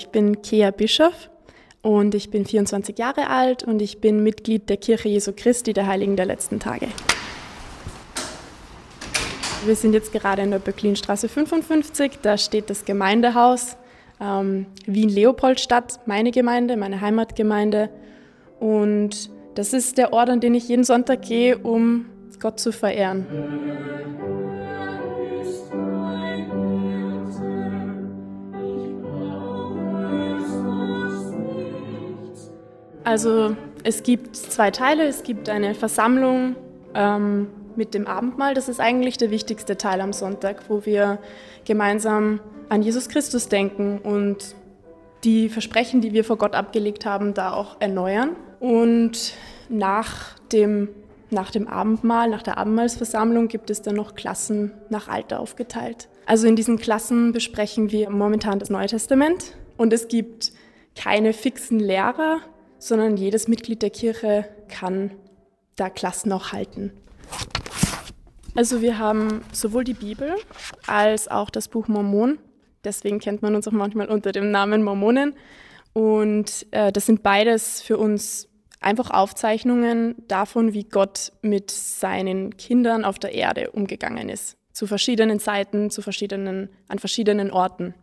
Ich bin Kea Bischof und ich bin 24 Jahre alt und ich bin Mitglied der Kirche Jesu Christi der Heiligen der letzten Tage. Wir sind jetzt gerade in der Böcklinstraße 55, da steht das Gemeindehaus ähm, Wien-Leopoldstadt, meine Gemeinde, meine Heimatgemeinde. Und das ist der Ort, an den ich jeden Sonntag gehe, um Gott zu verehren. Also es gibt zwei Teile. Es gibt eine Versammlung ähm, mit dem Abendmahl. Das ist eigentlich der wichtigste Teil am Sonntag, wo wir gemeinsam an Jesus Christus denken und die Versprechen, die wir vor Gott abgelegt haben, da auch erneuern. Und nach dem, nach dem Abendmahl, nach der Abendmahlsversammlung gibt es dann noch Klassen nach Alter aufgeteilt. Also in diesen Klassen besprechen wir momentan das Neue Testament und es gibt keine fixen Lehrer, sondern jedes Mitglied der Kirche kann da Klassen auch halten. Also wir haben sowohl die Bibel als auch das Buch Mormon. Deswegen kennt man uns auch manchmal unter dem Namen Mormonen. Und äh, das sind beides für uns einfach Aufzeichnungen davon, wie Gott mit seinen Kindern auf der Erde umgegangen ist. Zu verschiedenen Zeiten, zu verschiedenen, an verschiedenen Orten.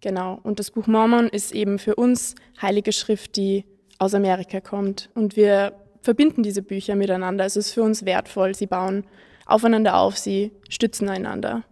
Genau. Und das Buch Mormon ist eben für uns Heilige Schrift, die aus Amerika kommt. Und wir verbinden diese Bücher miteinander. Es ist für uns wertvoll. Sie bauen aufeinander auf, sie stützen einander.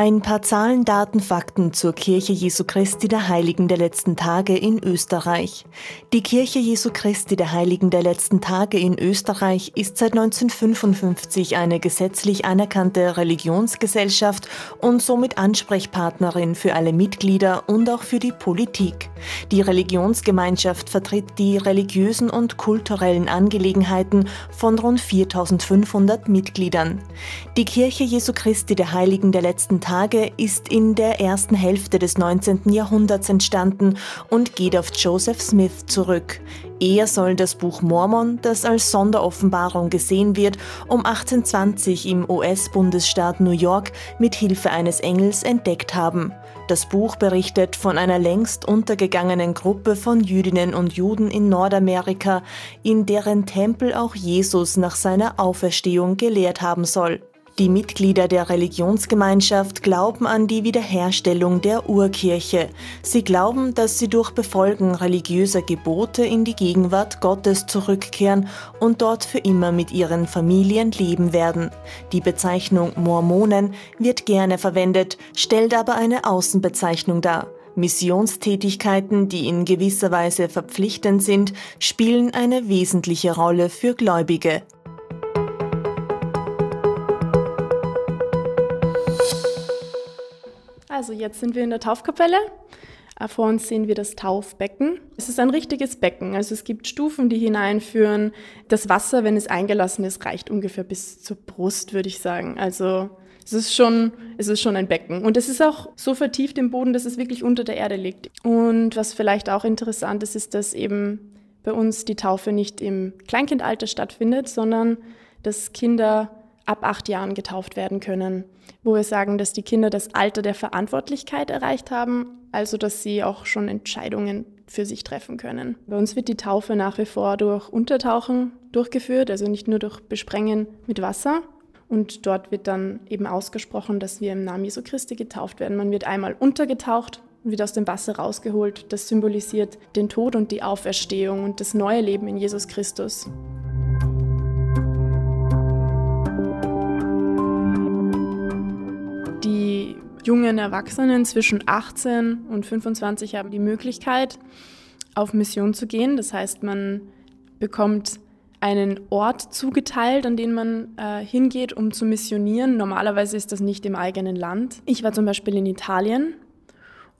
Ein paar Zahlen, Daten, Fakten zur Kirche Jesu Christi der Heiligen der letzten Tage in Österreich. Die Kirche Jesu Christi der Heiligen der letzten Tage in Österreich ist seit 1955 eine gesetzlich anerkannte Religionsgesellschaft und somit Ansprechpartnerin für alle Mitglieder und auch für die Politik. Die Religionsgemeinschaft vertritt die religiösen und kulturellen Angelegenheiten von rund 4500 Mitgliedern. Die Kirche Jesu Christi der Heiligen der letzten Tage ist in der ersten Hälfte des 19. Jahrhunderts entstanden und geht auf Joseph Smith zurück. Er soll das Buch Mormon, das als Sonderoffenbarung gesehen wird, um 1820 im US-Bundesstaat New York mit Hilfe eines Engels entdeckt haben. Das Buch berichtet von einer längst untergegangenen Gruppe von Jüdinnen und Juden in Nordamerika, in deren Tempel auch Jesus nach seiner Auferstehung gelehrt haben soll. Die Mitglieder der Religionsgemeinschaft glauben an die Wiederherstellung der Urkirche. Sie glauben, dass sie durch Befolgen religiöser Gebote in die Gegenwart Gottes zurückkehren und dort für immer mit ihren Familien leben werden. Die Bezeichnung Mormonen wird gerne verwendet, stellt aber eine Außenbezeichnung dar. Missionstätigkeiten, die in gewisser Weise verpflichtend sind, spielen eine wesentliche Rolle für Gläubige. Also jetzt sind wir in der Taufkapelle. Äh, vor uns sehen wir das Taufbecken. Es ist ein richtiges Becken. Also es gibt Stufen, die hineinführen. Das Wasser, wenn es eingelassen ist, reicht ungefähr bis zur Brust, würde ich sagen. Also es ist schon, es ist schon ein Becken. Und es ist auch so vertieft im Boden, dass es wirklich unter der Erde liegt. Und was vielleicht auch interessant ist, ist, dass eben bei uns die Taufe nicht im Kleinkindalter stattfindet, sondern dass Kinder ab acht Jahren getauft werden können, wo wir sagen, dass die Kinder das Alter der Verantwortlichkeit erreicht haben, also dass sie auch schon Entscheidungen für sich treffen können. Bei uns wird die Taufe nach wie vor durch Untertauchen durchgeführt, also nicht nur durch Besprengen mit Wasser. Und dort wird dann eben ausgesprochen, dass wir im Namen Jesu Christi getauft werden. Man wird einmal untergetaucht und wird aus dem Wasser rausgeholt. Das symbolisiert den Tod und die Auferstehung und das neue Leben in Jesus Christus. Jungen Erwachsenen zwischen 18 und 25 haben die Möglichkeit, auf Mission zu gehen. Das heißt, man bekommt einen Ort zugeteilt, an den man äh, hingeht, um zu missionieren. Normalerweise ist das nicht im eigenen Land. Ich war zum Beispiel in Italien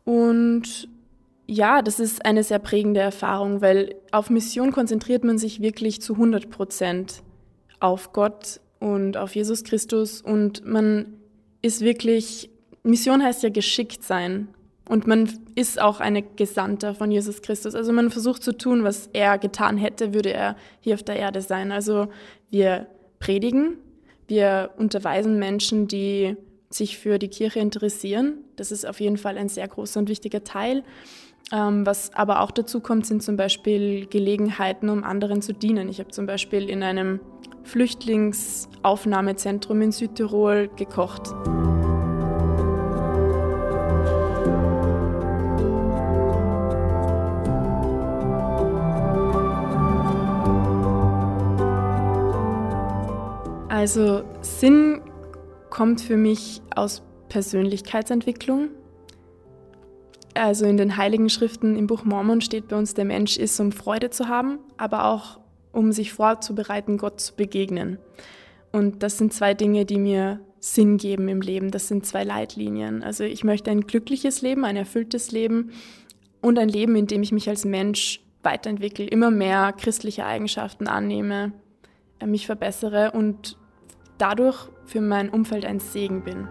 und ja, das ist eine sehr prägende Erfahrung, weil auf Mission konzentriert man sich wirklich zu 100 Prozent auf Gott und auf Jesus Christus und man ist wirklich Mission heißt ja geschickt sein. Und man ist auch eine Gesandter von Jesus Christus. Also man versucht zu tun, was er getan hätte, würde er hier auf der Erde sein. Also wir predigen, wir unterweisen Menschen, die sich für die Kirche interessieren. Das ist auf jeden Fall ein sehr großer und wichtiger Teil. Ähm, was aber auch dazu kommt, sind zum Beispiel Gelegenheiten, um anderen zu dienen. Ich habe zum Beispiel in einem Flüchtlingsaufnahmezentrum in Südtirol gekocht. Also Sinn kommt für mich aus Persönlichkeitsentwicklung. Also in den Heiligen Schriften im Buch Mormon steht bei uns, der Mensch ist, um Freude zu haben, aber auch um sich vorzubereiten, Gott zu begegnen. Und das sind zwei Dinge, die mir Sinn geben im Leben. Das sind zwei Leitlinien. Also ich möchte ein glückliches Leben, ein erfülltes Leben und ein Leben, in dem ich mich als Mensch weiterentwickle, immer mehr christliche Eigenschaften annehme, äh, mich verbessere und dadurch für mein Umfeld ein Segen bin.